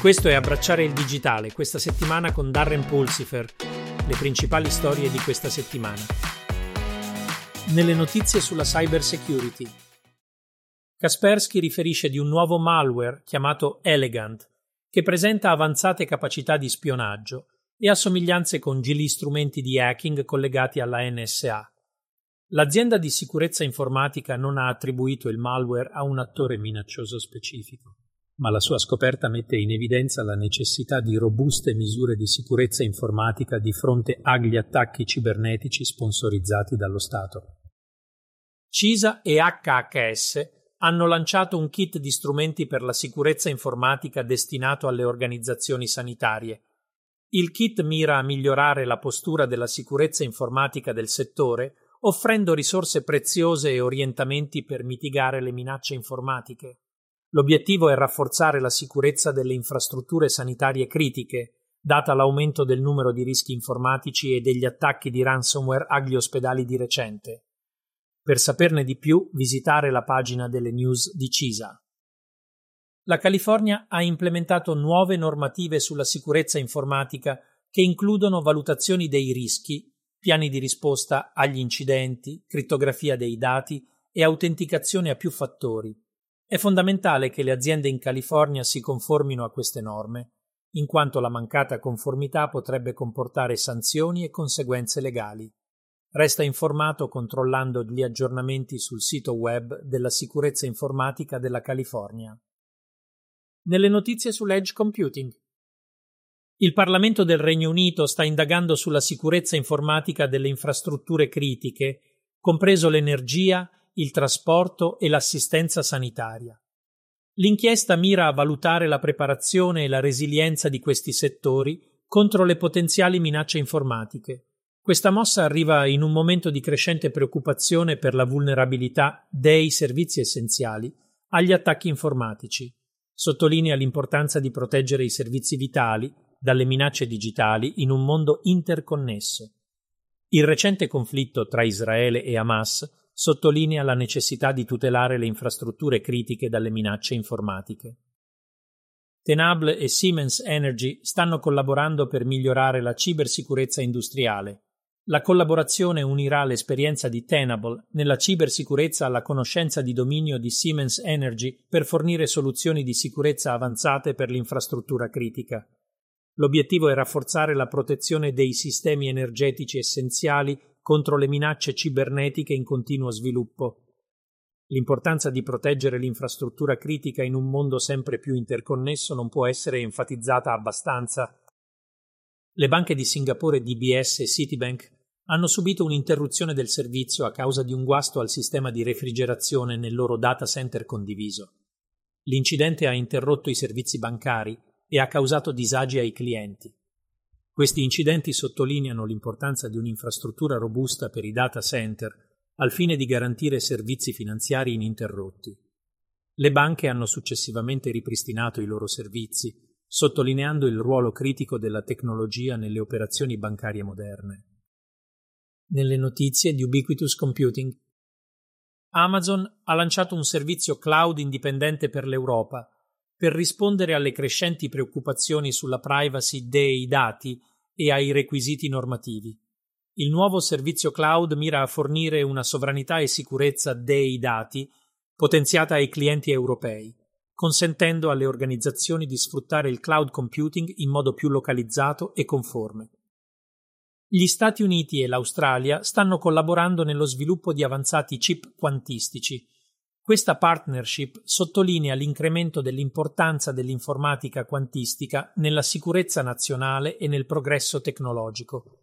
Questo è Abbracciare il digitale, questa settimana con Darren Pulsifer, le principali storie di questa settimana. Nelle notizie sulla cyber security. Kaspersky riferisce di un nuovo malware chiamato Elegant, che presenta avanzate capacità di spionaggio e assomiglianze con gili strumenti di hacking collegati alla NSA. L'azienda di sicurezza informatica non ha attribuito il malware a un attore minaccioso specifico ma la sua scoperta mette in evidenza la necessità di robuste misure di sicurezza informatica di fronte agli attacchi cibernetici sponsorizzati dallo Stato. CISA e HHS hanno lanciato un kit di strumenti per la sicurezza informatica destinato alle organizzazioni sanitarie. Il kit mira a migliorare la postura della sicurezza informatica del settore, offrendo risorse preziose e orientamenti per mitigare le minacce informatiche. L'obiettivo è rafforzare la sicurezza delle infrastrutture sanitarie critiche, data l'aumento del numero di rischi informatici e degli attacchi di ransomware agli ospedali di recente. Per saperne di più, visitare la pagina delle news di CISA. La California ha implementato nuove normative sulla sicurezza informatica che includono valutazioni dei rischi, piani di risposta agli incidenti, crittografia dei dati e autenticazione a più fattori è fondamentale che le aziende in California si conformino a queste norme, in quanto la mancata conformità potrebbe comportare sanzioni e conseguenze legali. Resta informato controllando gli aggiornamenti sul sito web della sicurezza informatica della California. Nelle notizie sull'edge computing. Il Parlamento del Regno Unito sta indagando sulla sicurezza informatica delle infrastrutture critiche, compreso l'energia, il trasporto e l'assistenza sanitaria. L'inchiesta mira a valutare la preparazione e la resilienza di questi settori contro le potenziali minacce informatiche. Questa mossa arriva in un momento di crescente preoccupazione per la vulnerabilità dei servizi essenziali agli attacchi informatici. Sottolinea l'importanza di proteggere i servizi vitali dalle minacce digitali in un mondo interconnesso. Il recente conflitto tra Israele e Hamas sottolinea la necessità di tutelare le infrastrutture critiche dalle minacce informatiche. Tenable e Siemens Energy stanno collaborando per migliorare la cibersicurezza industriale. La collaborazione unirà l'esperienza di Tenable nella cibersicurezza alla conoscenza di dominio di Siemens Energy per fornire soluzioni di sicurezza avanzate per l'infrastruttura critica. L'obiettivo è rafforzare la protezione dei sistemi energetici essenziali contro le minacce cibernetiche in continuo sviluppo. L'importanza di proteggere l'infrastruttura critica in un mondo sempre più interconnesso non può essere enfatizzata abbastanza. Le banche di Singapore DBS e Citibank hanno subito un'interruzione del servizio a causa di un guasto al sistema di refrigerazione nel loro data center condiviso. L'incidente ha interrotto i servizi bancari e ha causato disagi ai clienti. Questi incidenti sottolineano l'importanza di un'infrastruttura robusta per i data center al fine di garantire servizi finanziari ininterrotti. Le banche hanno successivamente ripristinato i loro servizi, sottolineando il ruolo critico della tecnologia nelle operazioni bancarie moderne. Nelle notizie di Ubiquitous Computing Amazon ha lanciato un servizio cloud indipendente per l'Europa per rispondere alle crescenti preoccupazioni sulla privacy dei dati e ai requisiti normativi. Il nuovo servizio cloud mira a fornire una sovranità e sicurezza dei dati potenziata ai clienti europei, consentendo alle organizzazioni di sfruttare il cloud computing in modo più localizzato e conforme. Gli Stati Uniti e l'Australia stanno collaborando nello sviluppo di avanzati chip quantistici, questa partnership sottolinea l'incremento dell'importanza dell'informatica quantistica nella sicurezza nazionale e nel progresso tecnologico.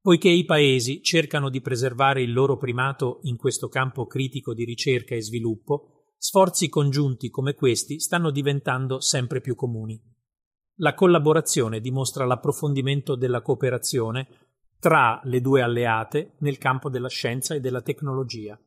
Poiché i paesi cercano di preservare il loro primato in questo campo critico di ricerca e sviluppo, sforzi congiunti come questi stanno diventando sempre più comuni. La collaborazione dimostra l'approfondimento della cooperazione tra le due alleate nel campo della scienza e della tecnologia.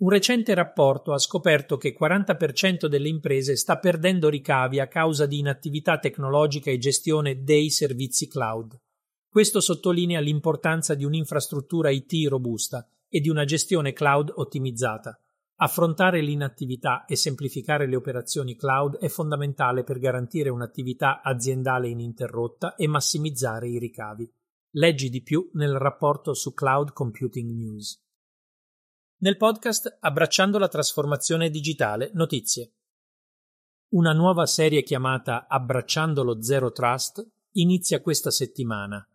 Un recente rapporto ha scoperto che 40% delle imprese sta perdendo ricavi a causa di inattività tecnologica e gestione dei servizi cloud. Questo sottolinea l'importanza di un'infrastruttura IT robusta e di una gestione cloud ottimizzata. Affrontare l'inattività e semplificare le operazioni cloud è fondamentale per garantire un'attività aziendale ininterrotta e massimizzare i ricavi. Leggi di più nel rapporto su Cloud Computing News. Nel podcast Abbracciando la trasformazione digitale, notizie. Una nuova serie chiamata Abbracciando lo Zero Trust inizia questa settimana.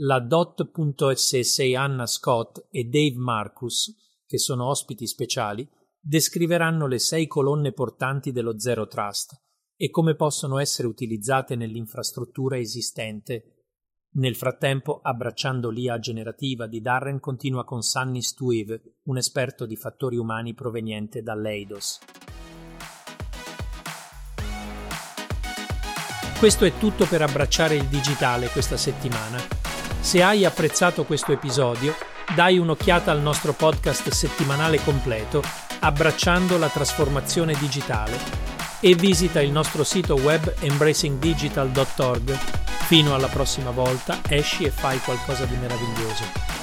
La Dot.ss Anna Scott e Dave Marcus, che sono ospiti speciali, descriveranno le sei colonne portanti dello Zero Trust e come possono essere utilizzate nell'infrastruttura esistente. Nel frattempo, abbracciando l'IA generativa di Darren, continua con Sunny Stuive, un esperto di fattori umani proveniente dall'Eidos. Questo è tutto per abbracciare il digitale questa settimana. Se hai apprezzato questo episodio, dai un'occhiata al nostro podcast settimanale completo abbracciando la trasformazione digitale e visita il nostro sito web embracingdigital.org. Fino alla prossima volta, esci e fai qualcosa di meraviglioso.